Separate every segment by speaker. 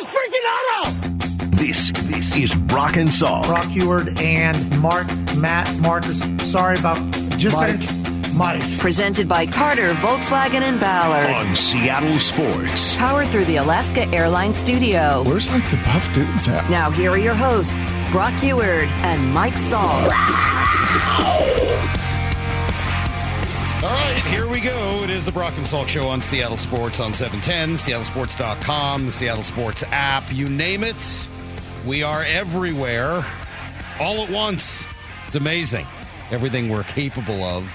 Speaker 1: the freaking auto!
Speaker 2: This this is Brock and Salk.
Speaker 3: Brock Huard and Mark, Matt, Marcus. Sorry about just
Speaker 1: Mike.
Speaker 3: Mike.
Speaker 4: Presented by Carter, Volkswagen, and Ballard.
Speaker 2: on Seattle Sports.
Speaker 4: Powered through the Alaska Airlines Studio.
Speaker 5: Where's like the buff dudes at?
Speaker 4: Now, here are your hosts, Brock Huard and Mike Salk.
Speaker 6: All right, here we go. It is the Brock and Salk Show on Seattle Sports on 710, seattlesports.com, the Seattle Sports app, you name it. We are everywhere all at once. It's amazing. Everything we're capable of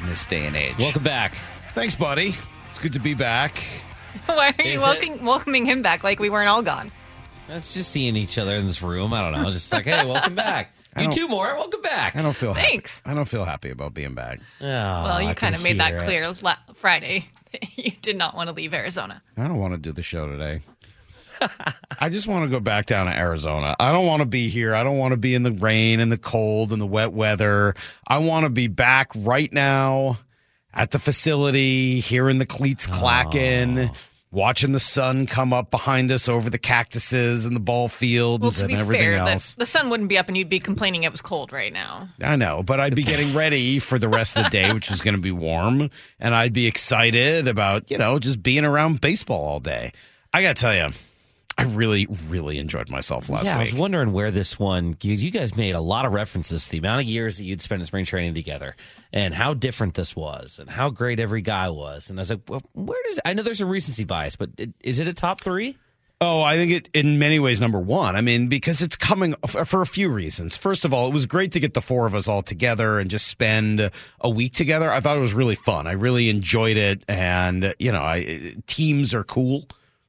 Speaker 6: in this day and age.
Speaker 7: Welcome back.
Speaker 6: Thanks, buddy. It's good to be back.
Speaker 8: Why are you welcoming, welcoming him back like we weren't all gone?
Speaker 7: That's just seeing each other in this room. I don't know. Just like, hey, welcome back.
Speaker 6: I
Speaker 7: You
Speaker 6: don't-
Speaker 7: two more. Welcome back.
Speaker 6: I don't feel
Speaker 8: Thanks.
Speaker 6: happy. I don't feel happy about being back.
Speaker 7: Oh,
Speaker 8: well, you
Speaker 7: I
Speaker 8: kind of made that clear la- Friday. you did not want to leave Arizona.
Speaker 6: I don't want to do the show today. I just want to go back down to Arizona. I don't want to be here. I don't want to be in the rain and the cold and the wet weather. I want to be back right now at the facility, hearing the cleats oh. clacking, watching the sun come up behind us over the cactuses and the ball fields
Speaker 8: Well,
Speaker 6: and everything
Speaker 8: fair,
Speaker 6: else.
Speaker 8: the, the sun wouldn't be up and you'd be complaining it was cold right now.
Speaker 6: I know, but I'd be getting ready for the rest of the day, which was going to be warm, and I'd be excited about, you know, just being around baseball all day. I got to tell you, I really, really enjoyed myself last
Speaker 7: yeah, I was wondering where this one. You, you guys made a lot of references to the amount of years that you'd spent in spring training together, and how different this was, and how great every guy was. And I was like, well, where does I know there's a recency bias, but is it a top three?
Speaker 6: Oh, I think it in many ways number one. I mean, because it's coming for a few reasons. First of all, it was great to get the four of us all together and just spend a week together. I thought it was really fun. I really enjoyed it, and you know, I teams are cool,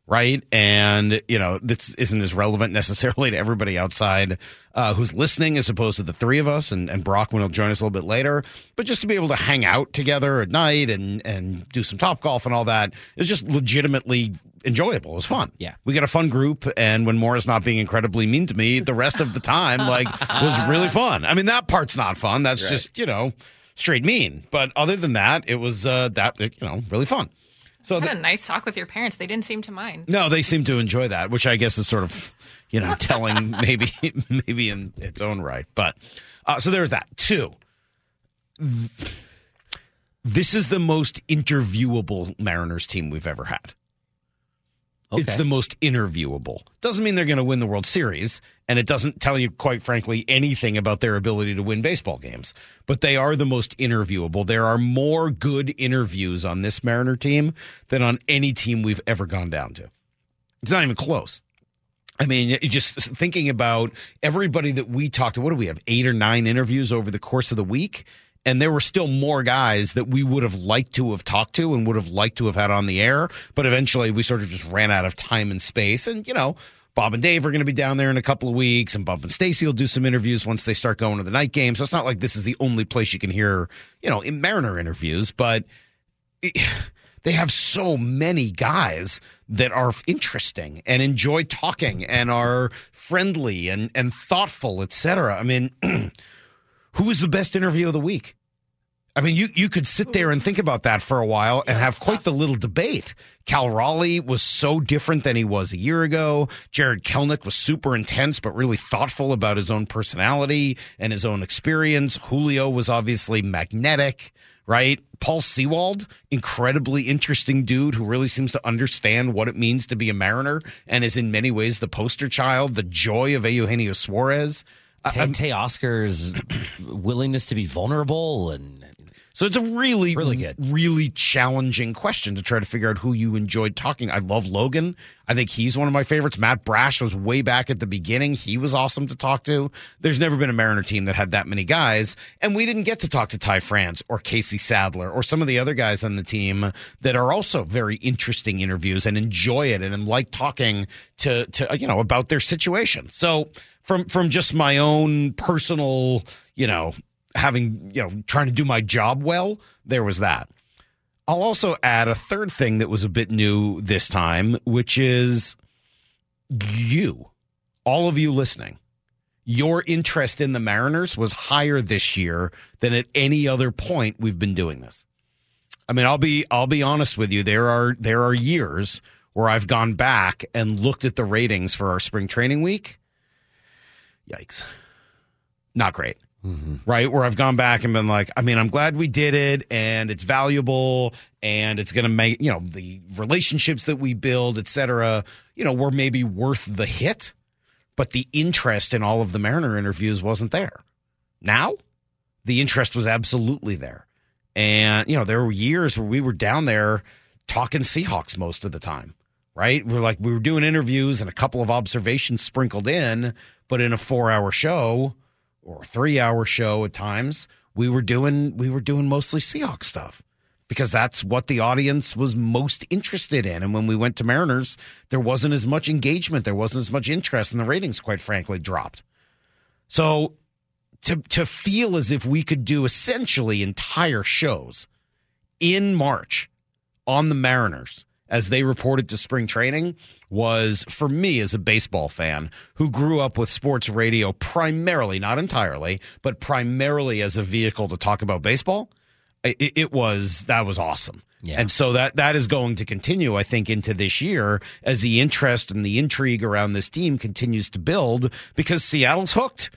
Speaker 6: right? And you know, this isn't as relevant necessarily to everybody outside uh, who's listening, as opposed to the three of us. And, and Brockman will join us a little bit later. But just to be able to hang out together at night and and do some top golf and all that is just legitimately enjoyable. It was fun.
Speaker 7: Yeah.
Speaker 6: We got a fun group, and when Maura's not being incredibly mean to me, the rest of the time, like, was really fun. I mean, that part's not fun. That's just, you know, straight mean. But other than that, it was, uh, that, you know, really fun. So, the,
Speaker 8: had a nice talk with your parents. They didn't seem to mind.
Speaker 6: no, they seem to enjoy that, which I guess is sort of, you know, telling maybe, maybe in its own right. But, uh, so there's that. Two, th- this is the most interviewable Mariners team we've ever had.
Speaker 7: Okay.
Speaker 6: It's the most interviewable. Doesn't mean they're going to win the World Series, and it doesn't tell you, quite frankly, anything about their ability to win baseball games. But they are the most interviewable. There are more good interviews on this Mariner team than on any team we've ever gone down to. It's not even close. I mean, just thinking about everybody that we talked to, what do we have? Eight or nine interviews over the course of the week. And there were still more guys that we would have liked to have talked to and would have liked to have had on the air. But eventually we sort of just ran out of time and space. And, you know, Bob and Dave are going to be down there in a couple of weeks, and Bob and Stacy will do some interviews once they start going to the night game. So it's not like this is the only place you can hear, you know, in Mariner interviews, but they have so many guys that are interesting and enjoy talking and are friendly and, and thoughtful, et cetera. I mean, who was the best interview of the week? I mean, you, you could sit there and think about that for a while and have quite the little debate. Cal Raleigh was so different than he was a year ago. Jarred Kelenic was super intense, but really thoughtful about his own personality and his own experience. Julio was obviously magnetic, right? Paul Sewald, incredibly interesting dude who really seems to understand what it means to be a Mariner and is in many ways the poster child, the joy of Eugenio Suarez.
Speaker 7: Tay, Teoscar's willingness to be vulnerable and
Speaker 6: So it's a really,
Speaker 7: Really good.
Speaker 6: really challenging question to try to figure out who you enjoyed talking. I love Logan. I think he's one of my favorites. Matt Brash was way back at the beginning. He was awesome to talk to. There's never been a Mariner team that had that many guys, and we didn't get to talk to Ty France or Casey Sadler or some of the other guys on the team that are also very interesting interviews and enjoy it and like talking to to you know about their situation. So from from just my own personal, you know, having, you know, trying to do my job well, there was that. I'll also add a third thing that was a bit new this time, which is you, all of you listening. Your interest in the Mariners was higher this year than at any other point we've been doing this. I mean, I'll be I'll be honest with you. There are there are years where I've gone back and looked at the ratings for our spring training week. Yikes. Not great. Mm-hmm. Right? Where I've gone back and been like, I mean, I'm glad we did it and it's valuable and it's going to make, you know, the relationships that we build, et cetera, you know, were maybe worth the hit, but the interest in all of the Mariner interviews wasn't there. Now, the interest was absolutely there. And, you know, there were years where we were down there talking Seahawks most of the time, right? We're like, we were doing interviews and a couple of observations sprinkled in, but in a four hour show or three hour show at times, we were doing, we were doing mostly Seahawks stuff because that's what the audience was most interested in. And when we went to Mariners, there wasn't as much engagement, there wasn't as much interest, and the ratings, quite frankly, dropped. So to to feel as if we could do essentially entire shows in March on the Mariners as they reported to spring training was for me as a baseball fan who grew up with sports radio primarily, not entirely, but primarily as a vehicle to talk about baseball. It, it was that was awesome.
Speaker 7: Yeah.
Speaker 6: And so that that is going to continue, I think, into this year as the interest and the intrigue around this team continues to build because Seattle's hooked.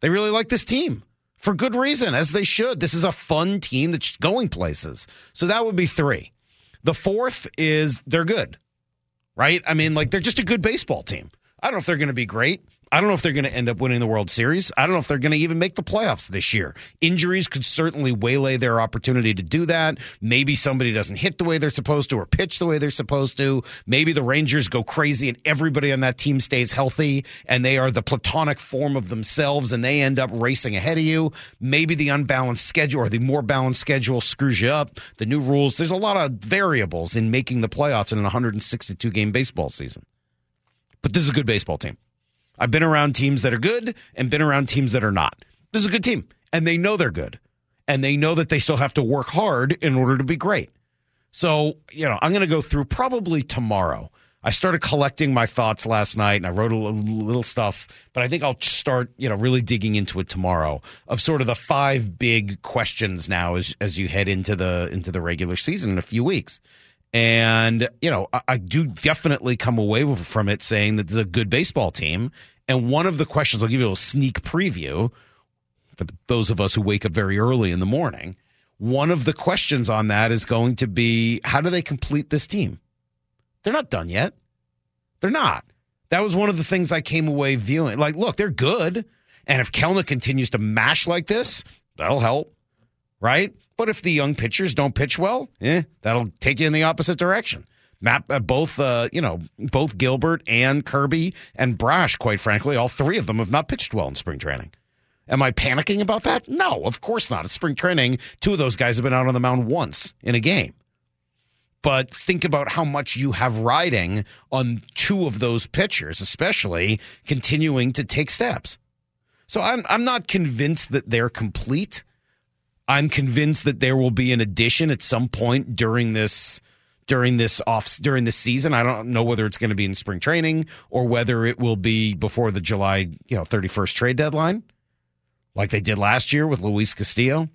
Speaker 6: They really like this team for good reason, as they should. This is a fun team that's going places. So that would be three. The fourth is they're good, right? I mean, like they're just a good baseball team. I don't know if they're going to be great. I don't know if they're going to end up winning the World Series. I don't know if they're going to even make the playoffs this year. Injuries could certainly waylay their opportunity to do that. Maybe somebody doesn't hit the way they're supposed to or pitch the way they're supposed to. Maybe the Rangers go crazy and everybody on that team stays healthy and they are the platonic form of themselves and they end up racing ahead of you. Maybe the unbalanced schedule or the more balanced schedule screws you up. The new rules, there's a lot of variables in making the playoffs in an 162 game baseball season. But this is a good baseball team. I've been around teams that are good and been around teams that are not. This is a good team, and they know they're good, and they know that they still have to work hard in order to be great. So, you know, I'm going to go through probably tomorrow. I started collecting my thoughts last night and I wrote a little, stuff, but I think I'll start, you know, really digging into it tomorrow of sort of the five big questions now as as you head into the into the regular season in a few weeks. And, you know, I, I do definitely come away from it saying that this is a good baseball team. And one of the questions, I'll give you a sneak preview for those of us who wake up very early in the morning. One of the questions on that is going to be how do they complete this team? They're not done yet. They're not. That was one of the things I came away viewing. Like, look, they're good. And if Kelenic continues to mash like this, that'll help, right? But if the young pitchers don't pitch well, eh, that'll take you in the opposite direction. Uh, both, uh, you know, both Gilbert and Kirby and Brash, quite frankly, all three of them have not pitched well in spring training. Am I panicking about that? No, of course not. It's spring training. Two of those guys have been out on the mound once in a game. But think about how much you have riding on two of those pitchers, especially continuing to take steps. So I'm I'm not convinced that they're complete. I'm convinced that there will be an addition at some point during this during this off during this season. I don't know whether it's going to be in spring training or whether it will be before the July, you know, 31st trade deadline like they did last year with Luis Castillo.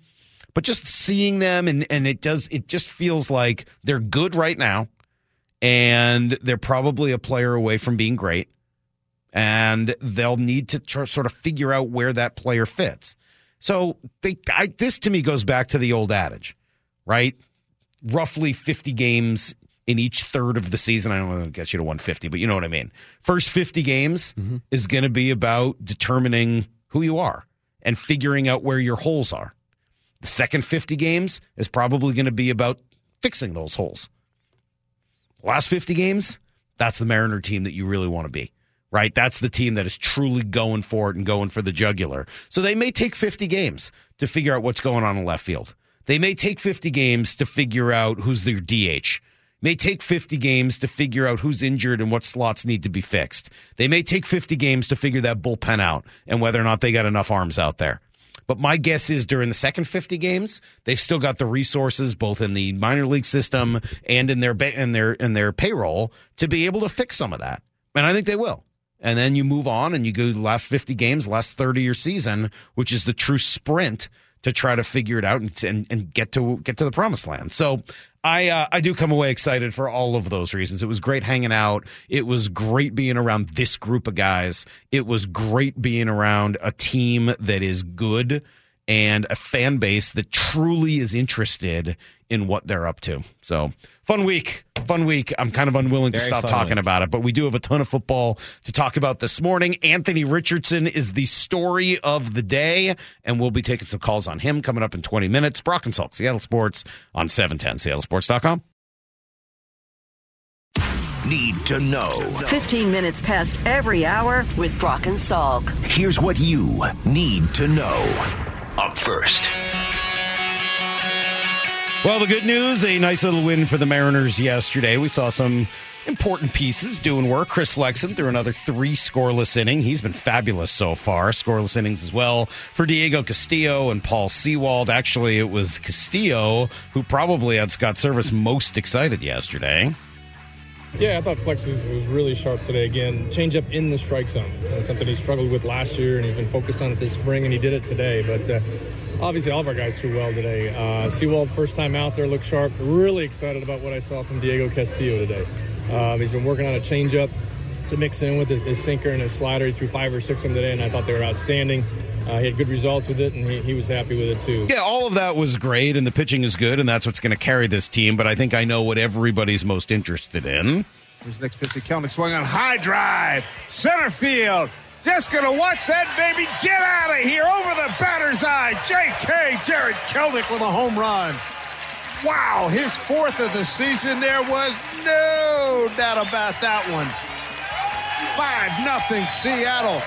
Speaker 6: But just seeing them and and it does it just feels like they're good right now and they're probably a player away from being great and they'll need to tr- sort of figure out where that player fits. So they I, this to me goes back to the old adage, right? Roughly 50 games in each third of the season. I don't want to get you to 150, but you know what I mean. First 50 games mm-hmm. is going to be about determining who you are and figuring out where your holes are. The second 50 games is probably going to be about fixing those holes. Last 50 games, that's the Mariner team that you really want to be, right? That's the team that is truly going for it and going for the jugular. So they may take 50 games to figure out what's going on in left field. They may take 50 games to figure out who's their DH. May take 50 games to figure out who's injured and what slots need to be fixed. They may take 50 games to figure that bullpen out and whether or not they got enough arms out there. But my guess is during the second 50 games, they've still got the resources both in the minor league system and in their in their in their payroll to be able to fix some of that. And I think they will. And then you move on and you go the last 50 games, last 30 of your season, which is the true sprint to try to figure it out and and, and get to get to the promised land. So I uh, I do come away excited for all of those reasons. It was great hanging out. It was great being around this group of guys. It was great being around a team that is good and a fan base that truly is interested in what they're up to. So fun week, fun week. I'm kind of unwilling to stop talking
Speaker 7: week.
Speaker 6: about it, but we do have a ton of football to talk about this morning. Anthony Richardson is the story of the day, and we'll be taking some calls on him coming up in 20 minutes. Brock and Salk, Seattle Sports on 710, seattlesports.com.
Speaker 2: Need to know.
Speaker 4: 15 minutes past every hour with Brock and Salk.
Speaker 2: Here's what you need to know. Up first.
Speaker 6: Well, the good news a nice little win for the Mariners yesterday. We saw some important pieces doing work. Chris Flexen threw another three scoreless inning. He's been fabulous so far. Scoreless innings as well for Diego Castillo and Paul Sewald. Actually, it was Castillo who probably had Scott Servais most excited yesterday.
Speaker 9: Yeah, I thought Flex was, was really sharp today. Again, change up in the strike zone. That's something he struggled with last year, and he's been focused on it this spring, and he did it today. But uh, obviously, all of our guys threw well today. Uh, Sewald, first time out there, looked sharp. Really excited about what I saw from Diego Castillo today. Um, he's been working on a changeup to mix in with his, his sinker and his slider. He threw five or six of them today, and I thought they were outstanding. Uh, he had good results with it, and he, he was happy with it too.
Speaker 6: Yeah, all of that was great, and the pitching is good, and that's what's going to carry this team. But I think I know what everybody's most interested in.
Speaker 1: Here's the next pitch to Kelenic. Swung on high drive. Center field. Just going to watch that baby get out of here over the batter's eye. J.K. Jarred Kelenic with a home run. Wow, his fourth of the season. There was no doubt about that one. 5 nothing Seattle.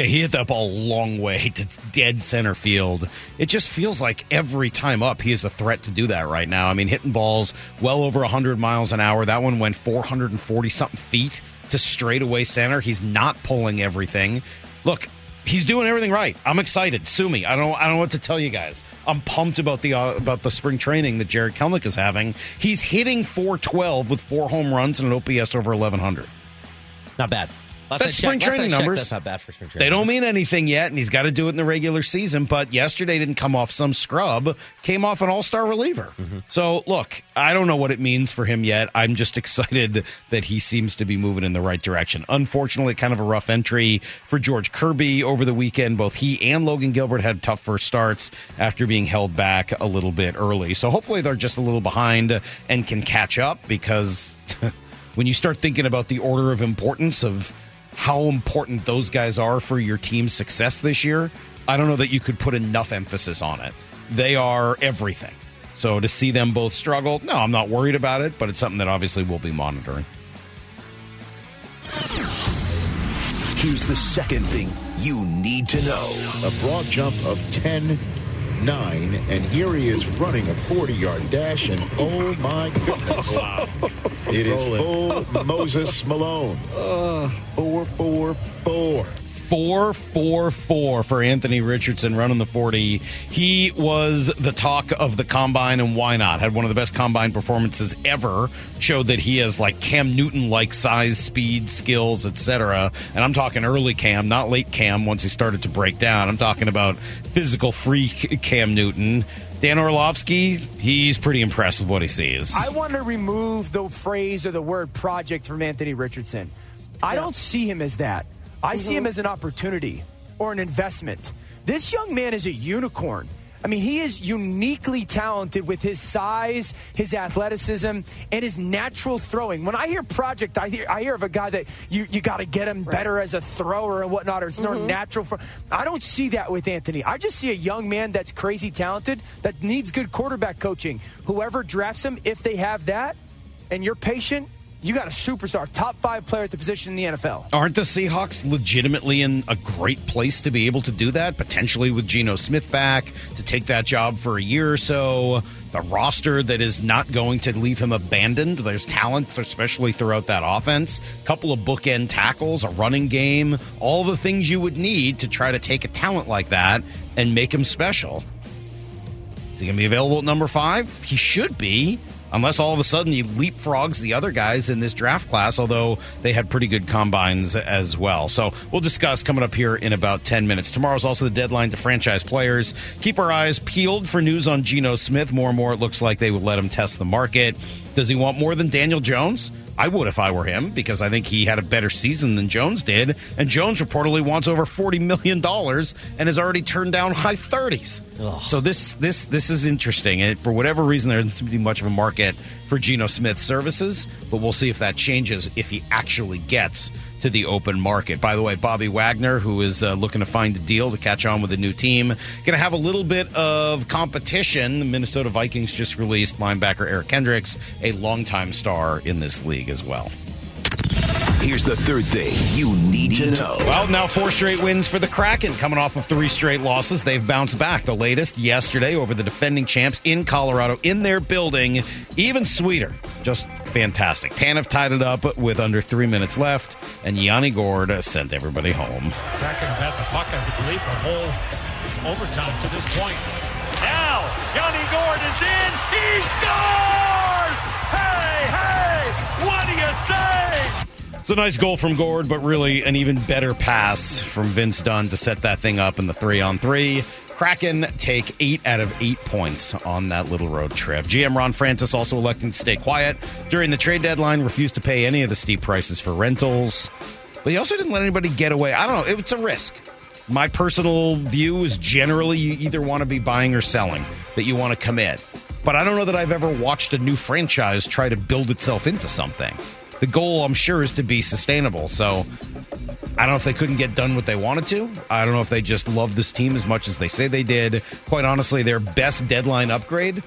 Speaker 6: Yeah, he hit that ball a long way to dead center field. It just feels like every time up, he is a threat to do that right now. I mean, hitting balls well over 100 miles an hour. That one went 440 something feet to straightaway center. He's not pulling everything. Look, he's doing everything right. I'm excited. Sue me. I don't. I don't know what to tell you guys. I'm pumped about the uh, about the spring training that Jarred Kelenic is having. He's hitting 412 with four home runs and an OPS over 1100.
Speaker 7: Not bad. Last
Speaker 6: That's spring
Speaker 7: checked- last I
Speaker 6: training
Speaker 7: checked,
Speaker 6: numbers.
Speaker 7: That's not bad for spring training.
Speaker 6: They don't mean anything yet, and he's got to do it in the regular season. But yesterday didn't come off some scrub, came off an all star reliever. Mm-hmm. So, look, I don't know what it means for him yet. I'm just excited that he seems to be moving in the right direction. Unfortunately, kind of a rough entry for George Kirby over the weekend. Both he and Logan Gilbert had tough first starts after being held back a little bit early. So, hopefully, they're just a little behind and can catch up because when you start thinking about the order of importance of how important those guys are for your team's success this year, I don't know that you could put enough emphasis on it. They are everything. So to see them both struggle, no, I'm not worried about it, but it's something that obviously we'll be monitoring.
Speaker 2: Here's the second thing you need to know.
Speaker 10: a broad jump of 10 9 and here he is running a 40 yard dash and oh my goodness it is full moses malone four four four
Speaker 6: Four, four, four for Anthony Richardson running the 40. He was the talk of the combine, and why not? Had one of the best combine performances ever. Showed that he has like Cam Newton like size, speed, skills, etc. And I'm talking early Cam, not late Cam once he started to break down. I'm talking about physical freak Cam Newton. Dan Orlovsky, he's pretty impressed with what he sees.
Speaker 11: I want to remove the phrase or the word project from Anthony Richardson. I don't see him as that. I see mm-hmm. him as an opportunity or an investment. This young man is a unicorn. I mean, he is uniquely talented with his size, his athleticism, and his natural throwing. When I hear project, I hear I hear of a guy that you, you got to get him better as a thrower and whatnot, or it's more mm-hmm. natural. For I don't see that with Anthony. I just see a young man that's crazy talented that needs good quarterback coaching. Whoever drafts him, if they have that, and you're patient, you got a superstar, top five player at the position in the NFL.
Speaker 6: Aren't the Seahawks legitimately in a great place to be able to do that? Potentially with Geno Smith back to take that job for a year or so. The roster that is not going to leave him abandoned. There's talent, especially throughout that offense. A couple of bookend tackles, a running game, all the things you would need to try to take a talent like that and make him special. Is he going to be available at number five? He should be. Unless all of a sudden he leapfrogs the other guys in this draft class, although they had pretty good combines as well. So we'll discuss coming up here in about 10 minutes. Tomorrow's also the deadline to franchise players. Keep our eyes peeled for news on Geno Smith. More and more, it looks like they would let him test the market. Does he want more than Daniel Jones? I would if I were him because I think he had a better season than Jones did. And Jones reportedly wants over forty million dollars and has already turned down high thirties. So this this this is interesting. And for whatever reason, there doesn't seem to be much of a market for Geno Smith's services. But we'll see if that changes if he actually gets to the open market. By the way, Bobby Wagner, who is uh, looking to find a deal to catch on with a new team, going to have a little bit of competition. The Minnesota Vikings just released linebacker Eric Kendricks, a longtime star in this league as well.
Speaker 2: Here's the third thing you need to know.
Speaker 6: Well, now four straight wins for the Kraken, coming off of three straight losses. They've bounced back. The latest yesterday over the defending champs in Colorado in their building. Even sweeter. Just fantastic. Tanev tied it up with under three minutes left, and Yanni Gourde sent everybody home.
Speaker 12: Kraken have had the puck, I believe, the whole overtime to this point. Now, Yanni Gourde is in. He scores! Hey, hey! What do you say?
Speaker 6: It's a nice goal from Gourde, but really an even better pass from Vince Dunn to set that thing up in the three on three. Kraken take eight out of eight points on that little road trip. GM Ron Francis also electing to stay quiet during the trade deadline, refused to pay any of the steep prices for rentals, but he also didn't let anybody get away. I don't know. It's a risk. My personal view is generally you either want to be buying or selling, that you want to commit. But I don't know that I've ever watched a new franchise try to build itself into something. The goal, I'm sure, is to be sustainable. So I don't know if they couldn't get done what they wanted to. I don't know if they just love this team as much as they say they did. Quite honestly, their best deadline upgrade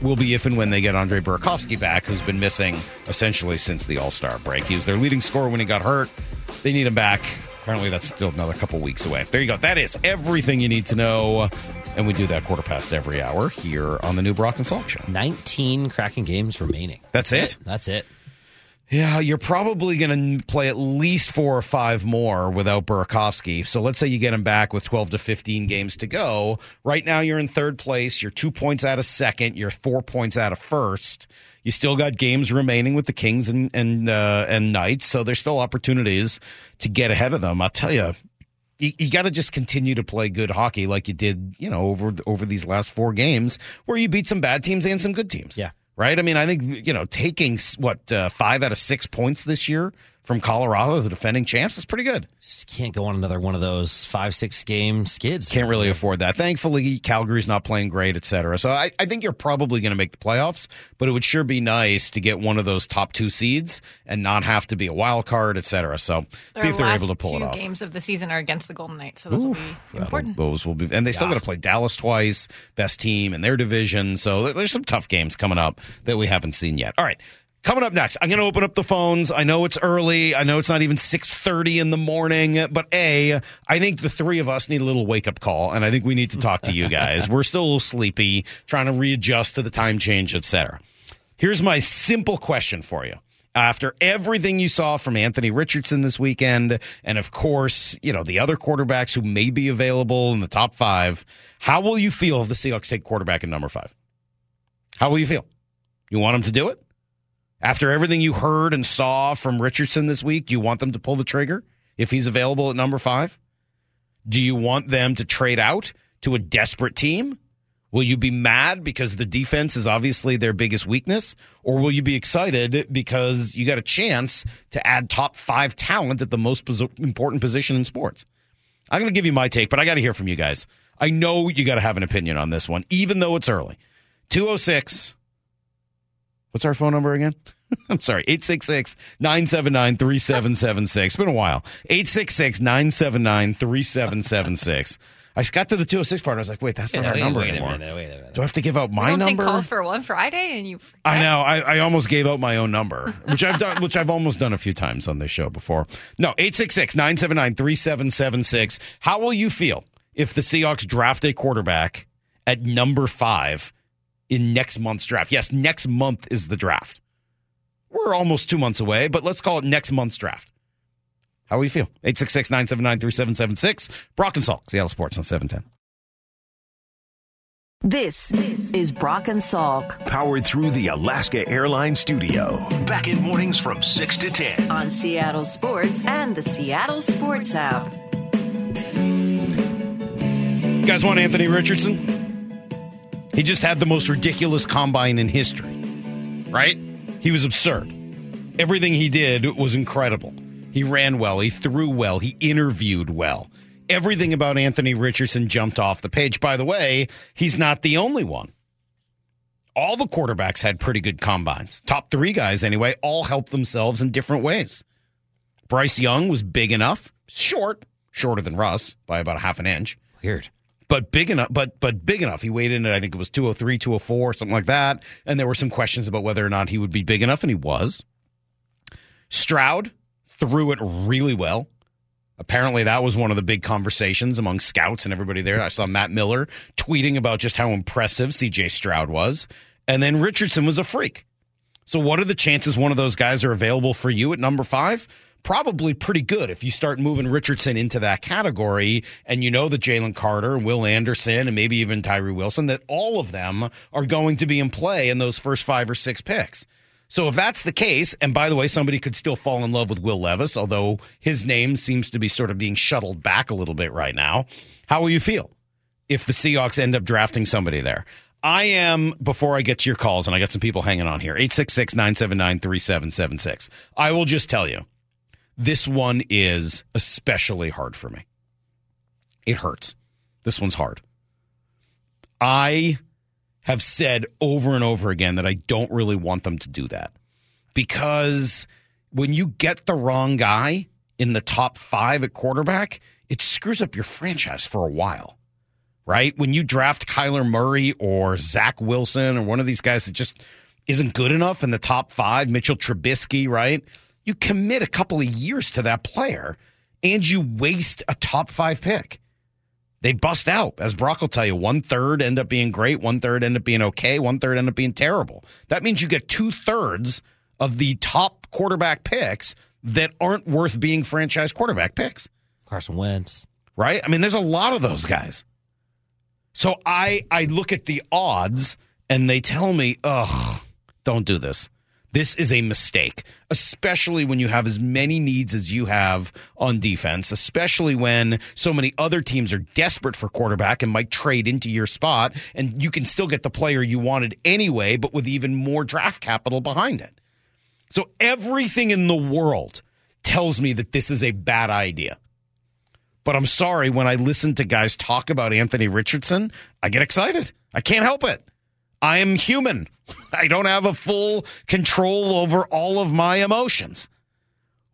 Speaker 6: will be if and when they get Andre Burakovsky back, who's been missing essentially since the All Star break. He was their leading scorer when he got hurt. They need him back. Apparently, that's still another couple weeks away. There you go. That is everything you need to know. And we do that quarter past every hour here on the new Brock and Salk Show.
Speaker 7: 19 Kraken games remaining.
Speaker 6: That's it?
Speaker 7: That's it.
Speaker 6: Yeah, you're probably going to play at least four or five more without Burakovsky. So let's say you get him back with 12 to 15 games to go. Right now, you're in third place. You're two points out of second. You're four points out of first. You still got games remaining with the Kings and and uh, and Knights, so there's still opportunities to get ahead of them. I'll tell you, you, you got to just continue to play good hockey like you did, you know, over over these last four games where you beat some bad teams and some good teams.
Speaker 7: Yeah
Speaker 6: right? I mean, I think you know taking what uh, five out of six points this year from Colorado, the defending champs, is pretty good.
Speaker 7: Just can't go on another one of those five six game skids.
Speaker 6: Can't really afford that. Thankfully, Calgary's not playing great, et cetera. So I, I think you're probably going to make the playoffs, but it would sure be nice to get one of those top two seeds and not have to be a wild card, et cetera. So
Speaker 8: Their
Speaker 6: see if they're able to pull
Speaker 8: two
Speaker 6: it off.
Speaker 8: Games of the season are against the Golden Knights, so those will be important.
Speaker 6: Those will be, and they still got to play Dallas twice, best team in their division. So there's some tough games coming up that we haven't seen yet. All right. Coming up next, I'm going to open up the phones. I know it's early. I know it's not even 6:30 in the morning, but a, I think the three of us need a little wake up call, and I think we need to talk to you guys. We're still a little sleepy, trying to readjust to the time change, etc. Here's my simple question for you. After everything you saw from Anthony Richardson this weekend, and of course, you know, the other quarterbacks who may be available in the top five, how will you feel if the Seahawks take quarterback at number five? How will you feel? You want them to do it? After everything you heard and saw from Richardson this week, do you want them to pull the trigger if he's available at number five? Do you want them to trade out to a desperate team? Will you be mad because the defense is obviously their biggest weakness? Or will you be excited because you got a chance to add top five talent at the most important position in sports? I'm going to give you my take, but I got to hear from you guys. I know you got to have an opinion on this one, even though it's early. 206. What's our phone number again? I'm sorry, 866 979 3776. It's been a while. 866 979 3776. I got to the 206 part. I was like, wait, that's not
Speaker 7: Yeah,
Speaker 6: our
Speaker 7: wait,
Speaker 6: number
Speaker 7: wait a
Speaker 6: anymore.
Speaker 7: minute, wait a minute.
Speaker 6: Do I have to give out my
Speaker 8: don't
Speaker 6: number?
Speaker 8: take calls for one Friday, and you.
Speaker 6: I know. I, I almost gave out my own number, which I've done, which I've almost done a few times on this show before. No, 866-979-3776. How will you feel if the Seahawks draft a quarterback at number five in next month's draft? Yes, next month is the draft. We're almost two months away, but let's call it next month's draft. How will you feel? 866-979-3776. Brock and Salk, Seattle Sports on 710.
Speaker 4: This is Brock and Salk
Speaker 2: Powered through the Alaska Airlines studio. Back in mornings from 6 to 10.
Speaker 4: on Seattle Sports and the Seattle Sports app.
Speaker 6: You guys want Anthony Richardson? He just had the most ridiculous combine in history, right? He was absurd. Everything he did was incredible. He ran well, he threw well, he interviewed well. Everything about Anthony Richardson jumped off the page. By the way, he's not the only one. All the quarterbacks had pretty good combines. Top three guys, anyway, all helped themselves in different ways. Bryce Young was big enough, short, shorter than Russ by about a half an inch
Speaker 7: Weird.
Speaker 6: But big enough but but big enough. He weighed in at i think it was 203 204 something like that. And there were some questions about whether or not he would be big enough and he was. Stroud threw it really well. Apparently that was one of the big conversations among scouts and everybody there. I saw matt miller tweeting about just how impressive cj stroud was. And then richardson was a freak. So what are the chances one of those guys are available for you at number five probably pretty good if you start moving Richardson into that category and you know that Jalen Carter, Will Anderson, and maybe even Tyree Wilson, that all of them are going to be in play in those first five or six picks. So if that's the case, and by the way, somebody could still fall in love with Will Levis, although his name seems to be sort of being shuttled back a little bit right now. How will you feel if the Seahawks end up drafting somebody there? I am, before I get to your calls, and I got some people hanging on here, 866 979 3776. I will just tell you, this one is especially hard for me. It hurts. This one's hard. I have said over and over again that I don't really want them to do that because when you get the wrong guy in the top five at quarterback, it screws up your franchise for a while, right? When you draft Kyler Murray or Zach Wilson or one of these guys that just isn't good enough in the top five, Mitchell Trubisky, right? You commit a couple of years to that player and you waste a top five pick they bust out. As Brock will tell you, one third end up being great, one third end up being okay, one third end up being terrible. That means you get two thirds of the top quarterback picks that aren't worth being franchise quarterback picks.
Speaker 7: Carson Wentz.
Speaker 6: Right? I mean, there's a lot of those guys. So I I look at the odds and they tell me, ugh, don't do this. This is a mistake, especially when you have as many needs as you have on defense, especially when so many other teams are desperate for quarterback and might trade into your spot, and you can still get the player you wanted anyway, but with even more draft capital behind it. So everything in the world tells me that this is a bad idea. But I'm sorry, when I listen to guys talk about Anthony Richardson, I get excited. I can't help it. I am human. I don't have a full control over all of my emotions.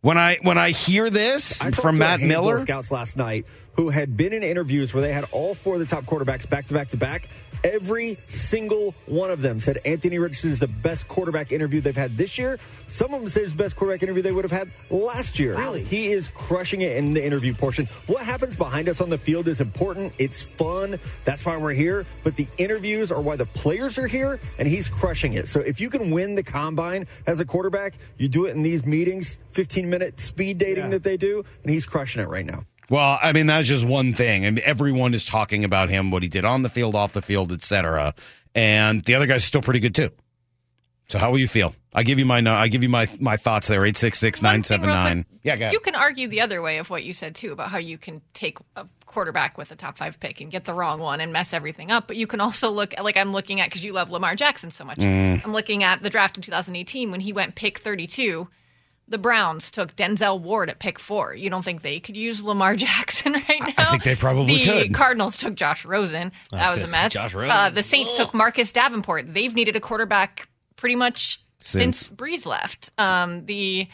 Speaker 6: When I when I hear this
Speaker 13: I
Speaker 6: from Matt Miller,
Speaker 13: scouts last night who had been in interviews where they had all four of the top quarterbacks back to back to back. Every single one of them said Anthony Richardson is the best quarterback interview they've had this year. Some of them said it's the best quarterback interview they would have had last year. Really? He is crushing it in the interview portion. What happens behind us on the field is important. It's fun. That's why we're here. But the interviews are why the players are here, and he's crushing it. So if you can win the combine as a quarterback, you do it in these meetings, 15 minute speed dating that they do, and he's crushing it right now.
Speaker 6: Well, I mean, that's just one thing. I mean, everyone is talking about him, what he did on the field, off the field, etc. And the other guy's still pretty good too. So how will you feel? I give you my I give you my my thoughts there. Eight six six nine seven nine. Yeah, go ahead.
Speaker 8: You can argue the other way of what you said too about how you can take a quarterback with a top five pick and get the wrong one and mess everything up. But you can also look at, like I'm looking at because you love Lamar Jackson so much.
Speaker 6: Mm.
Speaker 8: I'm looking at the draft in 2018 when he went pick 32. The Browns took Denzel Ward at pick four. You don't think they could use Lamar Jackson right now?
Speaker 6: I think they probably
Speaker 8: the
Speaker 6: could.
Speaker 8: The Cardinals took Josh Rosen. That
Speaker 7: was
Speaker 8: was a mess.
Speaker 7: Josh Rosen.
Speaker 8: Uh, the Saints took Marcus Davenport. They've needed a quarterback pretty much
Speaker 6: Since.
Speaker 8: since Brees left. Um, the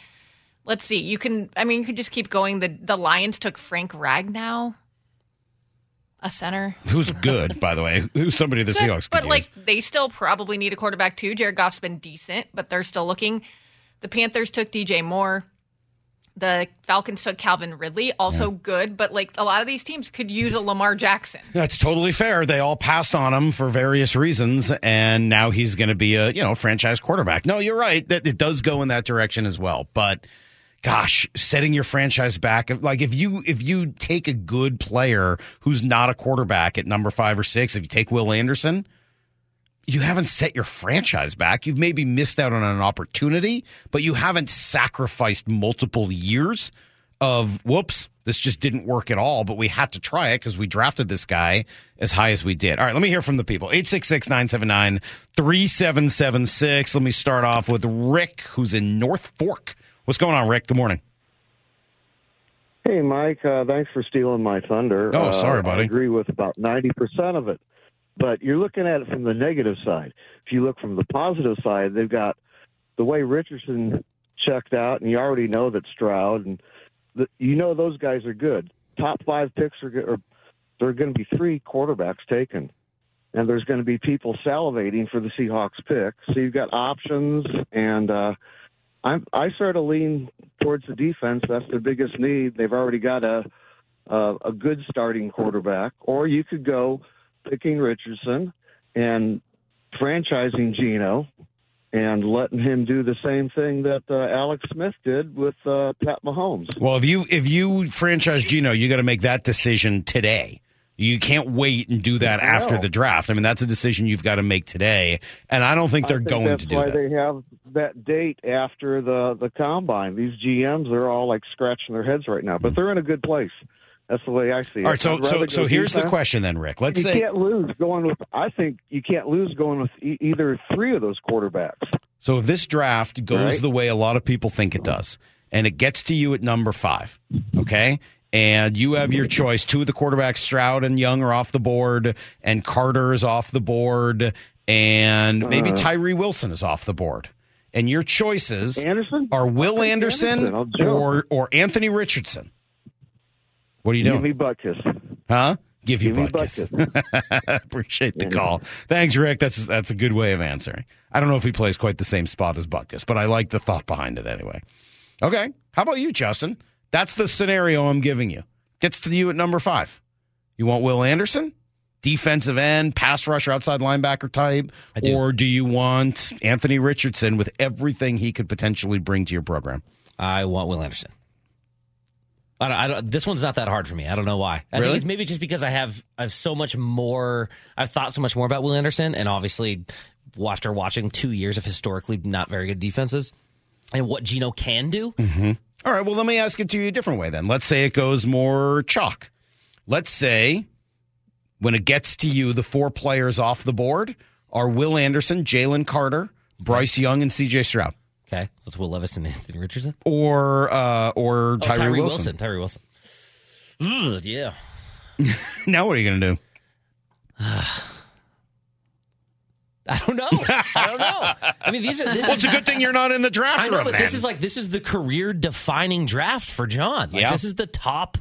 Speaker 8: let's see, you can. I mean, you could just keep going. The the Lions took Frank Ragnow, a center.
Speaker 6: Who's good, by the way? Who's somebody the Seahawks could
Speaker 8: but
Speaker 6: use?
Speaker 8: like they still probably need a quarterback too. Jared Goff's been decent, but they're still looking. The Panthers took DJ Moore. The Falcons took Calvin Ridley, also good, but like a lot of these teams could use a Lamar Jackson.
Speaker 6: That's totally fair. They all passed on him for various reasons, and now he's going to be a you know franchise quarterback. No, you're right. That it does go in that direction as well. But gosh, setting your franchise back. Like if you if you take a good player who's not a quarterback at number five or six, if you take Will Anderson, you haven't set your franchise back. You've maybe missed out on an opportunity, but you haven't sacrificed multiple years of whoops, this just didn't work at all, but we had to try it because we drafted this guy as high as we did. All right, let me hear from the people. 866 979 3776. Let me start off with Rick, who's in North Fork. What's going on, Rick? Good morning.
Speaker 14: Hey, Mike. Uh, thanks for stealing my thunder.
Speaker 6: Oh, sorry,
Speaker 14: uh,
Speaker 6: buddy.
Speaker 14: I agree with about 90% of it. But you're looking at it from the negative side. If you look from the positive side, they've got the way Richardson checked out, and you already know that Stroud and the, you know those guys are good. Top five picks are, are there are going to be three quarterbacks taken, and there's going to be people salivating for the Seahawks pick. So you've got options, and uh, I'm I sort of lean towards the defense. That's their biggest need. They've already got a a, a good starting quarterback, or you could go picking Richardson and franchising Geno and letting him do the same thing that uh, Alex Smith did with uh, Pat Mahomes.
Speaker 6: Well, if you if you franchise Geno, you got to make that decision today. You can't wait and do that after the draft. I mean, that's a decision you've got to make today, and I don't think they're
Speaker 14: think
Speaker 6: going to do that.
Speaker 14: why they have that date after the the combine. These GMs they're all like scratching their heads right now, but they're in a good place. That's the way I see it.
Speaker 6: All right, so so so here's the question then, Rick. Let's
Speaker 14: you
Speaker 6: say you
Speaker 14: can't lose going with. I think you can't lose going with e- either three of those quarterbacks.
Speaker 6: So if this draft goes
Speaker 14: Right.
Speaker 6: the way a lot of people think it does, and it gets to you at number five, okay, and you have your choice, two of the quarterbacks, Stroud and Young, are off the board, and Carter is off the board, and maybe
Speaker 14: Uh.
Speaker 6: Tyree Wilson is off the board, and your choices
Speaker 14: Anderson
Speaker 6: are Will Anderson,
Speaker 14: Anderson.
Speaker 6: Or or Anthony Richardson. What are you doing?
Speaker 14: Give
Speaker 6: doing?
Speaker 14: me Butkus.
Speaker 6: Huh? Give you
Speaker 14: Give me
Speaker 6: Butkus. Appreciate the call. Thanks, Rick. That's that's a good way of answering. I don't know if he plays quite the same spot as Butkus, but I like the thought behind it anyway. Okay. How about you, Justin? That's the scenario I'm giving you. Gets to you at number five. You want Will Anderson? Defensive end, pass rusher, outside linebacker type?
Speaker 7: do.
Speaker 6: Or do you want Anthony Richardson with everything he could potentially bring to your program?
Speaker 7: I want Will Anderson. I don't, I don't, this one's not that hard for me. I don't know why. I
Speaker 6: Really?
Speaker 7: think it's maybe just because I have I have so much more. I've thought so much more about Will Anderson, and obviously after watching two years of historically not very good defenses and what Geno can do.
Speaker 6: Mm-hmm. All right. Well, let me ask it to you a different way then. Let's say it goes more chalk. Let's say when it gets to you, the four players off the board are Will Anderson, Jalen Carter, Bryce Young, and CJ Stroud.
Speaker 7: Okay, that's Will Levis and Anthony Richardson.
Speaker 6: Or uh, or
Speaker 7: Oh,
Speaker 6: Tyree,
Speaker 7: Tyree
Speaker 6: Wilson.
Speaker 7: Wilson. Tyree Wilson. Ugh, yeah.
Speaker 6: now what are you going to do?
Speaker 7: I don't know. I don't know. I mean, these are. This
Speaker 6: well,
Speaker 7: is
Speaker 6: it's a good thing you're not in the draft
Speaker 7: I know,
Speaker 6: room,
Speaker 7: but
Speaker 6: man.
Speaker 7: this is like this is the career defining draft for John. Like,
Speaker 6: Yeah.
Speaker 7: This is the top,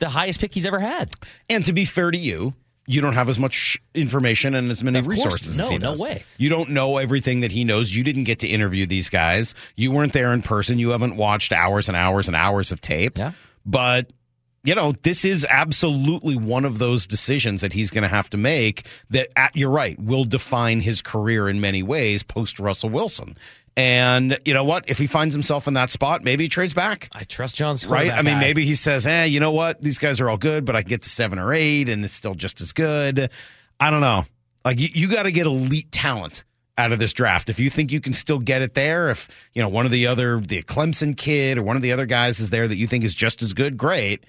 Speaker 7: the highest pick he's ever had.
Speaker 6: And to be fair to you, you don't have as much information and as many
Speaker 7: Of course.
Speaker 6: resources. as
Speaker 7: No, no way.
Speaker 6: You don't know everything that he knows. You didn't get to interview these guys. You weren't there in person. You haven't watched hours and hours and hours of tape.
Speaker 7: Yeah.
Speaker 6: But you know, this is absolutely one of those decisions that he's going to have to make that, at, you're right, will define his career in many ways post Russell Wilson. And you know what? If he finds himself in that spot, maybe he trades back.
Speaker 7: I trust John's
Speaker 6: Right? I mean,
Speaker 7: guy.
Speaker 6: maybe he says, "Hey, you know what? These guys are all good, but I can get to seven or eight and it's still just as good. I don't know. Like, you, you got to get elite talent out of this draft. If you think you can still get it there, if, you know, one of the other, the Clemson kid or one of the other guys is there that you think is just as good, great.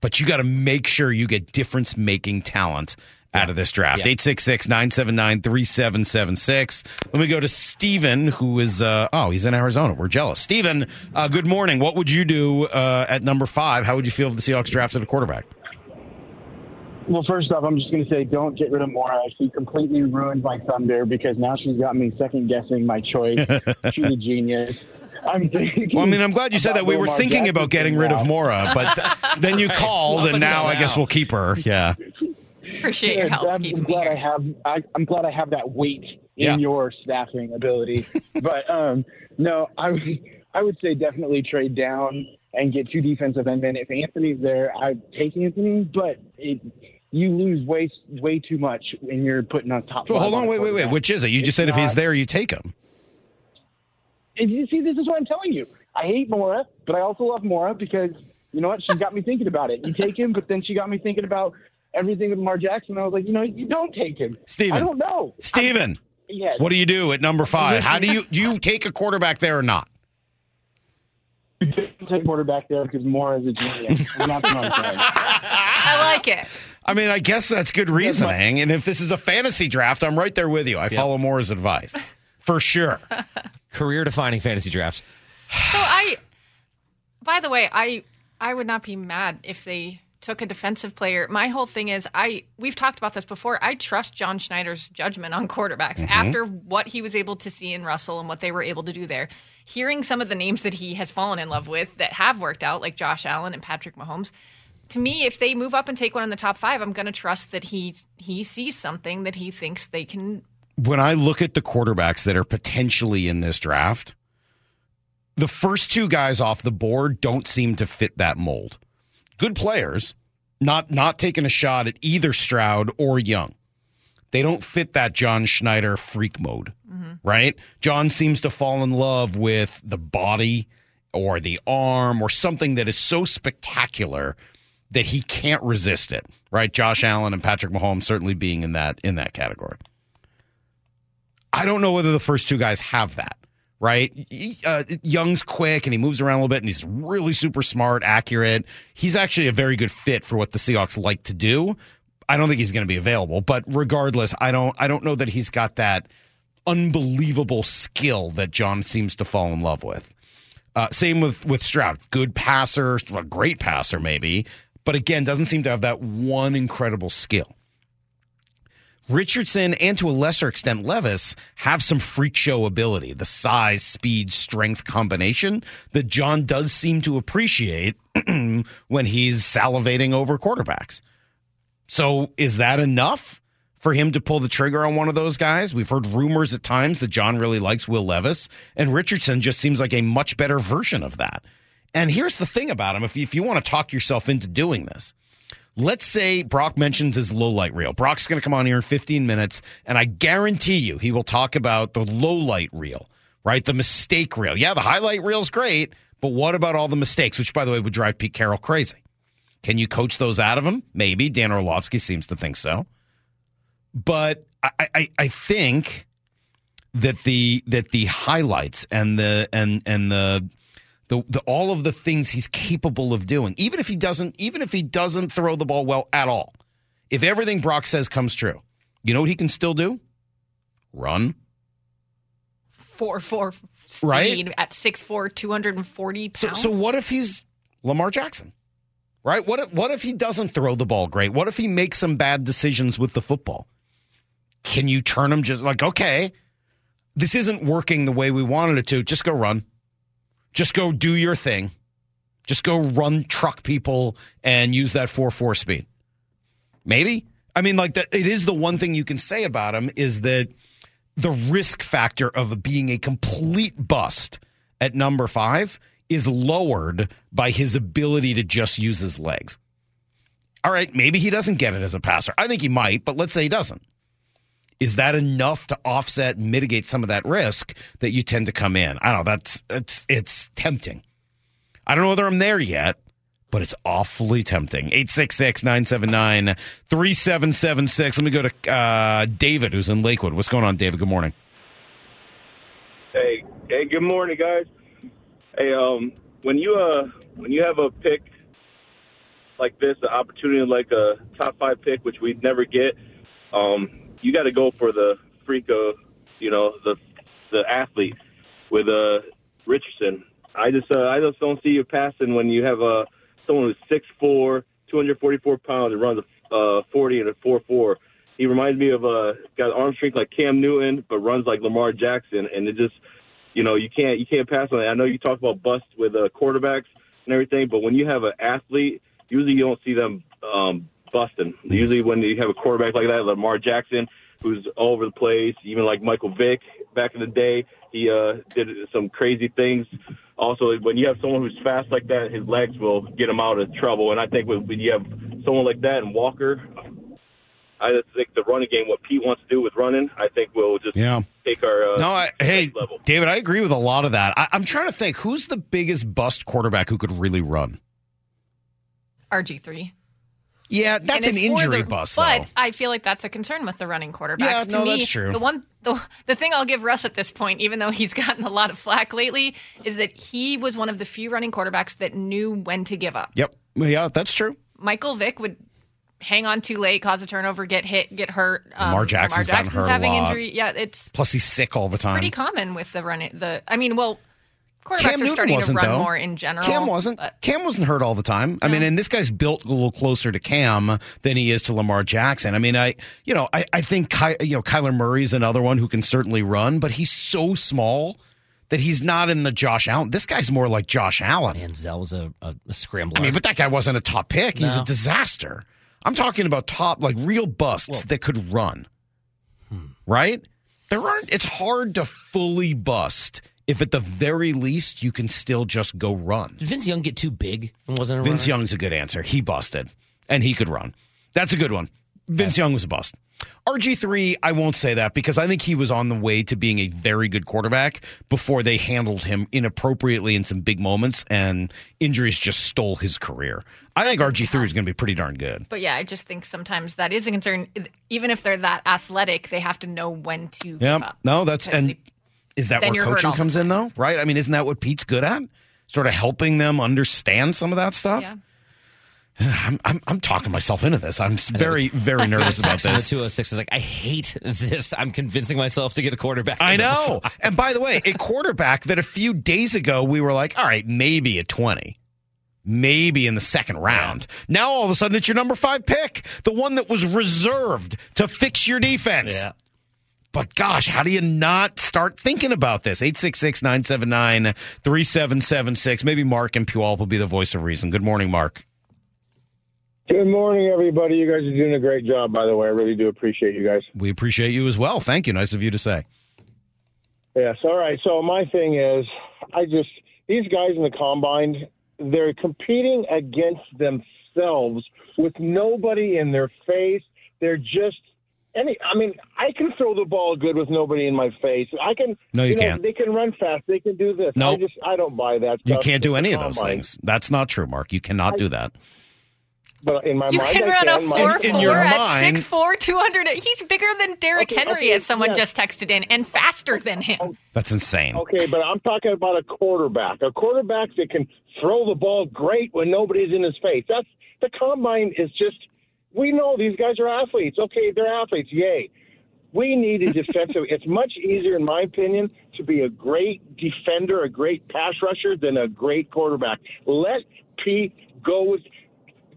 Speaker 6: But you got to make sure you get difference making talent out of this draft.
Speaker 7: Yeah.
Speaker 6: 866 979 3776. Let me go to Steven, who is, uh, oh, he's in Arizona. We're jealous. Steven, uh, good morning. What would you do uh, at number five? How would you feel if the Seahawks drafted a quarterback?
Speaker 15: Well, first off, I'm just going to say don't get rid of Mora. She completely ruined my thunder because now she's got me second guessing my choice. she's a genius. I'm thinking.
Speaker 6: Well, I mean, I'm glad you said that. We were
Speaker 15: Lamar
Speaker 6: thinking
Speaker 15: Jackson
Speaker 6: about getting rid of. Mora, but th- then you called, and now I guess we'll keep her. Yeah.
Speaker 8: Appreciate your help
Speaker 15: I'm, I'm
Speaker 8: me
Speaker 15: glad
Speaker 8: here.
Speaker 15: I have. I, I'm glad I have that weight in
Speaker 6: Yeah.
Speaker 15: your staffing ability. but um, no, I would. I would say definitely trade down and get two defensive endmen. If Anthony's there, I'd take Anthony, but it, you lose way way too much when you're putting on top.
Speaker 6: Well, hold on, wait, wait, wait. Which is it? You just
Speaker 15: It's
Speaker 6: said if he's there, you take him.
Speaker 15: And you see, this is what I'm telling you. I hate Mora, but I also love Mora because you know what? She's got me thinking about it. You take him, but then she got me thinking about everything with Lamar Jackson. I was like, you know, you don't take him.
Speaker 6: Steven.
Speaker 15: I don't know.
Speaker 6: Steven,
Speaker 15: Yes.
Speaker 6: what do you do at number five? How do you do you take a quarterback there or not?
Speaker 15: You take quarterback there because Mora is a genius. And that's what I'm.
Speaker 8: I like it.
Speaker 6: I mean, I guess that's good reasoning. And if this is a fantasy draft, I'm right there with you. I follow Moore's advice for sure.
Speaker 7: Career defining fantasy drafts.
Speaker 8: So I, by the way, I I would not be mad if they took a defensive player. My whole thing is I we've talked about this before. I trust John Schneider's judgment on quarterbacks
Speaker 16: Mhm.
Speaker 8: after what he was able to see in Russell and what they were able to do there. Hearing some of the names that he has fallen in love with that have worked out, like Josh Allen and Patrick Mahomes. To me, if they move up and take one in the top five, I'm going to trust that he he sees something that he thinks they can.
Speaker 6: When I look at the quarterbacks that are potentially in this draft, the first two guys off the board don't seem to fit that mold. Good players, not not taking a shot at either Stroud or Young. They don't fit that John Schneider freak mode, mm-hmm. right? John seems to fall in love with the body or the arm or something that is so spectacular that he can't resist it, right? Josh Allen and Patrick Mahomes certainly being in that in that category. I don't know whether the first two guys have that, right? Uh, Young's quick and he moves around a little bit and he's really super smart, accurate. He's actually a very good fit for what the Seahawks like to do. I don't think he's going to be available, but regardless, I don't I don't know that he's got that unbelievable skill that John seems to fall in love with. Uh, same with with Stroud, good passer, a great passer maybe, but again doesn't seem to have that one incredible skill. Richardson and to a lesser extent Levis have some freak show ability, the size, speed, strength combination that John does seem to appreciate when he's salivating over quarterbacks. So is that enough for him to pull the trigger on one of those guys? We've heard rumors at times that John really likes Will Levis, and Richardson just seems like a much better version of that. And here's the thing about him if you, if you want to talk yourself into doing this, let's say Brock mentions his low light reel. Brock's going to come on here in 15 minutes, and I guarantee you he will talk about the low light reel, right? The mistake reel. Yeah, the highlight reel's great, but what about all the mistakes, which, by the way, would drive Pete Carroll crazy? Can you coach those out of him? Maybe. Dan Orlovsky seems to think so. But I, I, I think that the that the highlights and the and and the the, the all of the things he's capable of doing, even if he doesn't, even if he doesn't throw the ball well at all, if everything Brock says comes true, you know what he can still do? Run.
Speaker 8: Four four speed
Speaker 6: Right?
Speaker 8: at six four, two hundred and forty
Speaker 6: So,
Speaker 8: pounds.
Speaker 6: so what if he's Lamar Jackson? Right? What if, what if he doesn't throw the ball great? What if he makes some bad decisions with the football? Can you turn him just like, okay, this isn't working the way we wanted it to. Just go run. Just go do your thing. Just go run truck people and use that 4 4 speed. Maybe. I mean, like, that, it is the one thing you can say about him is that the risk factor of being a complete bust at number five is lowered by his ability to just use his legs. All right, maybe he doesn't get it as a passer. I think he might, but let's say he doesn't. Is that enough to offset and mitigate some of that risk that you tend to come in? I don't know. That's it's it's tempting. I don't know whether I'm there yet, but it's awfully tempting. 866-979-3776. Let me go to uh, David, who's in Lakewood. What's going on, David? Good morning.
Speaker 16: Hey, hey, good morning, guys. Hey, um, when you uh, when you have a pick like this, an opportunity like a top five pick, which we'd never get, um, you got to go for the freak of, you know, the the athlete with uh Richardson. I just uh, I just don't see you passing when you have uh, someone who's six four, two hundred forty four pounds, and runs a uh, forty and a four four. He reminds me of uh, got arm strength like Cam Newton, but runs like Lamar Jackson, and it just you know you can't you can't pass on it. I know you talk about bust with uh, quarterbacks and everything, but when you have an athlete, usually you don't see them um, busting. Usually when you have a quarterback like that, Lamar Jackson, who's all over the place, even like Michael Vick back in the day, he uh, did some crazy things. Also, when you have someone who's fast like that, his legs will get him out of trouble. And I think when when you have someone like that and Walker, I just think the running game, what Pete wants to do with running, I think we'll just
Speaker 6: Yeah.
Speaker 16: take our. Uh,
Speaker 6: No, I, hey,
Speaker 16: level.
Speaker 6: David, I agree with a lot of that. I, I'm trying to think who's the biggest bust quarterback who could really run.
Speaker 8: RG three.
Speaker 6: Yeah, that's an
Speaker 8: And it's for
Speaker 6: injury
Speaker 8: the-
Speaker 6: bust,
Speaker 8: But
Speaker 6: though.
Speaker 8: I feel like that's a concern with the running quarterbacks.
Speaker 6: Yeah,
Speaker 8: to
Speaker 6: no,
Speaker 8: me,
Speaker 6: that's true.
Speaker 8: The one, the, the thing I'll give Russ at this point, even though he's gotten a lot of flack lately, is that he was one of the few running quarterbacks that knew when to give up.
Speaker 6: Yep. Yeah, that's true.
Speaker 8: Michael Vick would hang on too late, cause a turnover, get hit, get hurt. Um,
Speaker 6: Lamar Jackson's gotten hurt a
Speaker 8: having
Speaker 6: lot.
Speaker 8: injury. Yeah, it's
Speaker 6: Plus, he's sick all the time.
Speaker 8: pretty common with the running. The I mean, well, quarterbacks
Speaker 6: Cam
Speaker 8: are
Speaker 6: Newton
Speaker 8: starting to
Speaker 6: wasn't,
Speaker 8: run
Speaker 6: though.
Speaker 8: more in general.
Speaker 6: Cam wasn't.
Speaker 8: but-
Speaker 6: Cam wasn't hurt all the time. I mean, and this guy's built a little closer to Cam than he is to Lamar Jackson. I mean, I you know I I think Ky, you know Kyler Murray is another one who can certainly run, but he's so small that he's not in the Josh Allen. This guy's more like Josh Allen.
Speaker 7: Manziel was a, a, a scrambler.
Speaker 6: I mean, but that guy wasn't a top pick. He was a disaster. I'm talking about top, like real busts that could run.
Speaker 7: Hmm.
Speaker 6: Right? There aren't. It's hard to fully bust if, at the very least, you can still just go run.
Speaker 7: Did Vince Young get too big and wasn't a
Speaker 6: Vince
Speaker 7: runner?
Speaker 6: Young's a good answer. He busted, and he could run. That's a good one. Vince Young was a bust. RG3, I won't say that because I think he was on the way to being a very good quarterback before they handled him inappropriately in some big moments, and injuries just stole his career. I think RG3 is going to be pretty darn good.
Speaker 8: But yeah, I just think sometimes that is a concern. Even if they're that athletic, they have to know when to give
Speaker 6: Yeah,
Speaker 8: up.
Speaker 6: no, that's and
Speaker 8: they-
Speaker 6: is that
Speaker 8: then
Speaker 6: where coaching
Speaker 8: all
Speaker 6: comes in though? Right? I mean, isn't that what Pete's good at? Sort of helping them understand some of that stuff.
Speaker 8: Yeah.
Speaker 6: I'm, I'm I'm talking myself into this. I'm very very nervous about this.
Speaker 7: 206 is like, I hate this. I'm convincing myself to get a quarterback.
Speaker 6: I know. and by the way, a quarterback that a few days ago we were like, all right, maybe a 20. Maybe in the second round. Now all of a sudden it's your number five pick, the one that was reserved to fix your defense.
Speaker 7: Yeah.
Speaker 6: But gosh, how do you not start thinking about this? 866 979 3776. Maybe Mark and Puyallup will be the voice of reason. Good morning, Mark.
Speaker 17: Good morning, everybody. You guys are doing a great job, by the way. I really do appreciate you guys.
Speaker 6: We appreciate you as well. Thank you. Nice of you to say.
Speaker 17: Yes. All right. So my thing is, I just these guys in the combine, they're competing against themselves with nobody in their face. They're just any. I mean, I can throw the ball good with nobody in my face. I can.
Speaker 6: No, you
Speaker 17: know,
Speaker 6: can't.
Speaker 17: They can run fast. They can do this.
Speaker 6: No.
Speaker 17: I just I don't buy that.
Speaker 6: You can't do any of those
Speaker 17: combine.
Speaker 6: things. That's not true, Mark. You cannot do that.
Speaker 17: But in my
Speaker 8: You
Speaker 17: mind,
Speaker 8: can
Speaker 17: I
Speaker 8: run
Speaker 17: can.
Speaker 8: a four
Speaker 6: in
Speaker 8: four
Speaker 6: your
Speaker 8: at
Speaker 6: mind-
Speaker 8: six four, two hundred. He's bigger than Derrick
Speaker 17: Okay,
Speaker 8: Henry,
Speaker 17: okay,
Speaker 8: as someone
Speaker 17: yeah.
Speaker 8: just texted in, and faster than him.
Speaker 6: That's insane.
Speaker 17: Okay, but I'm talking about a quarterback. A quarterback that can throw the ball great when nobody's in his face. That's the combine is just we know these guys are athletes. Okay, they're athletes. Yay. We need a defensive. it's much easier, in my opinion, to be a great defender, a great pass rusher, than a great quarterback. Let Pete go with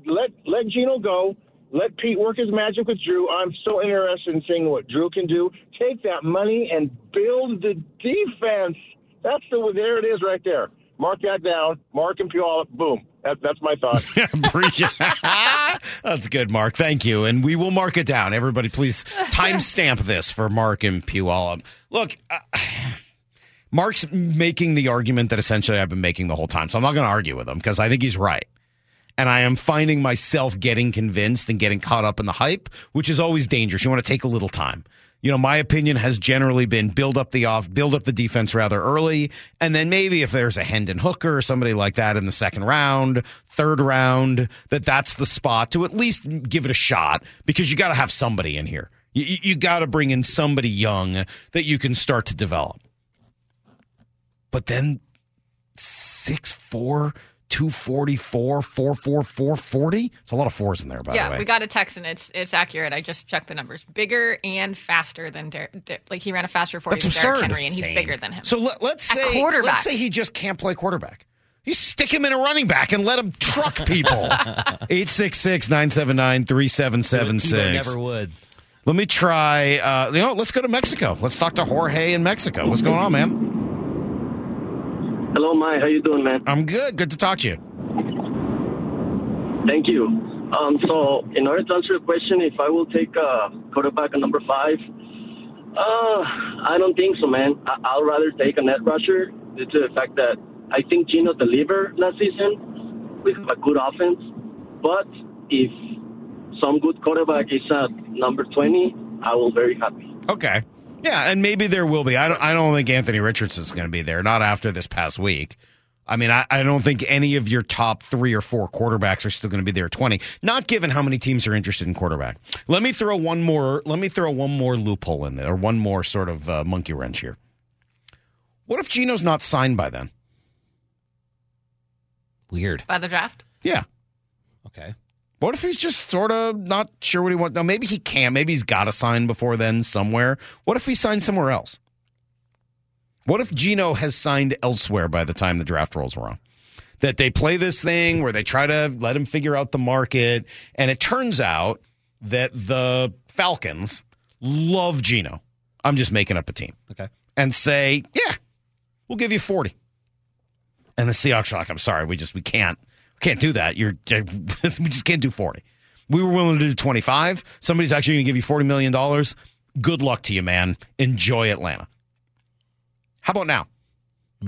Speaker 17: let let Geno go. Let Pete work his magic with Drew. I'm so interested in seeing what Drew can do. Take that money and build the defense. That's the there it is right there. Mark that down. Mark and Puyallup. Boom. That, that's my thought.
Speaker 6: That's good, Mark. Thank you. And we will mark it down. Everybody, please timestamp this for Mark and Puyallup. Look, uh, Mark's making the argument that essentially I've been making the whole time. So I'm not going to argue with him because I think he's right. And I am finding myself getting convinced and getting caught up in the hype, which is always dangerous. You want to take a little time. You know, my opinion has generally been build up the off, build up the defense rather early, and then maybe if there's a Hendon Hooker or somebody like that in the second round, third round, that that's the spot to at least give it a shot because you got to have somebody in here. You, you- got to bring in somebody young that you can start to develop. But then six four. 244, 444, 440. It's a lot of fours in there, by the way.
Speaker 8: yeah,
Speaker 6: way.
Speaker 8: we got a text and it's it's accurate. I just checked the numbers. Bigger and faster than Der- Der- like he ran a faster forty
Speaker 6: That's
Speaker 8: than Derrick. Henry, and he's
Speaker 6: Insane.
Speaker 8: bigger than him.
Speaker 6: So let, let's say
Speaker 8: quarterback.
Speaker 6: let's say he just can't play quarterback. You stick him in a running back and let him truck people. 866-979-3776.
Speaker 7: Never would.
Speaker 6: Let me try uh, you know, let's go to Mexico. Let's talk to Jorge in Mexico. What's going on, man?
Speaker 18: Hello, Mike. How you doing, man?
Speaker 6: I'm good. Good to talk to you.
Speaker 18: Thank you. Um, so, in order to answer your question, if I will take uh, quarterback at number five, uh, I don't think so, man. I- I'll rather take a net rusher due to the fact that I think Geno delivered last season. We have a good offense, but if some good quarterback is at number 20, I will very happy.
Speaker 6: Okay. Yeah, and maybe there will be. I don't. I don't think Anthony Richardson's going to be there. Not after this past week. I mean, I, I don't think any of your top three or four quarterbacks are still going to be there at twenty. Not given how many teams are interested in quarterback. Let me throw one more. Let me throw one more loophole in there, or one more sort of uh, monkey wrench here. What if Geno's not signed by then?
Speaker 7: Weird.
Speaker 8: By the draft?
Speaker 6: Yeah.
Speaker 7: Okay.
Speaker 6: What if he's just sort of not sure what he wants? Now, maybe he can. Maybe he's got to sign before then somewhere. What if he signs somewhere else? What if Geno has signed elsewhere by the time the draft rolls around? That they play this thing where they try to let him figure out the market, and it turns out that the Falcons love Geno. I'm just making up a team.
Speaker 7: Okay.
Speaker 6: And say, yeah, we'll give you 40. And the Seahawks are like, I'm sorry, we just we can't can't do that. You're we just can't do 40. We were willing to do 25. Somebody's actually going to give you 40 million dollars. Good luck to you, man. Enjoy Atlanta. How about now?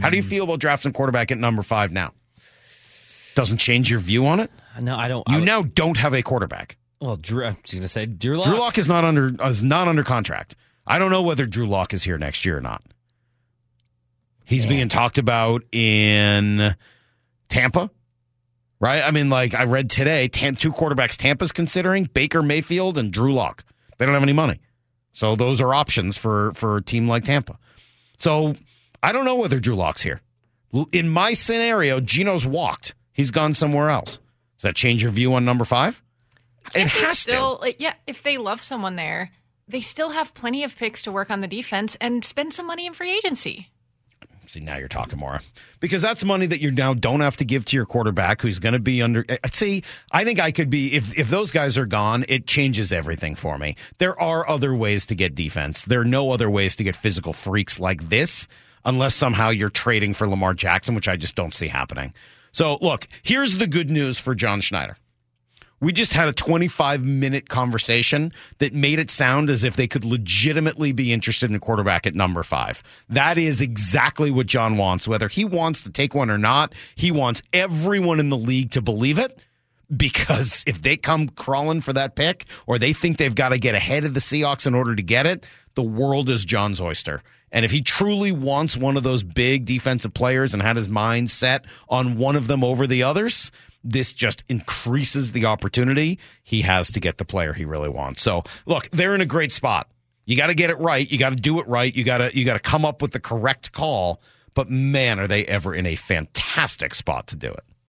Speaker 6: How do you mm. feel about drafting quarterback at number 5 now? Doesn't change your view on it?
Speaker 7: No, I don't.
Speaker 6: You
Speaker 7: I,
Speaker 6: now don't have a quarterback.
Speaker 7: Well, Drew, I'm going to say Drew Lock.
Speaker 6: Drew Lock is not under is not under contract. I don't know whether Drew Lock is here next year or not. He's being talked about in Tampa, right? I mean, like I read today, tam- two quarterbacks Tampa's considering Baker Mayfield and Drew Lock. They don't have any money, so those are options for for a team like Tampa. So I don't know whether Drew Lock's here. In my scenario, Geno's walked. He's gone somewhere else. Does that change your view on number five? It has
Speaker 8: still, like, yeah, if they love someone there, they still have plenty of picks to work on the defense and spend some money in free agency.
Speaker 6: See, now you're talking more because that's money that you now don't have to give to your quarterback who's going to be under. uh, See, I think I could be if if those guys are gone, it changes everything for me. There are other ways to get defense. There are no other ways to get physical freaks like this unless somehow you're trading for Lamar Jackson, which I just don't see happening. So, look, here's the good news for John Schneider. We just had a 25 minute conversation that made it sound as if they could legitimately be interested in a quarterback at number five. That is exactly what John wants. Whether he wants to take one or not, he wants everyone in the league to believe it. Because if they come crawling for that pick or they think they've got to get ahead of the Seahawks in order to get it, the world is John's oyster. And if he truly wants one of those big defensive players and had his mind set on one of them over the others, this just increases the opportunity he has to get the player he really wants. So, look, they're in a great spot. You got to get it right. You got to do it right. You got to you got to come up with the correct call. But man, are they ever in a fantastic spot to do it.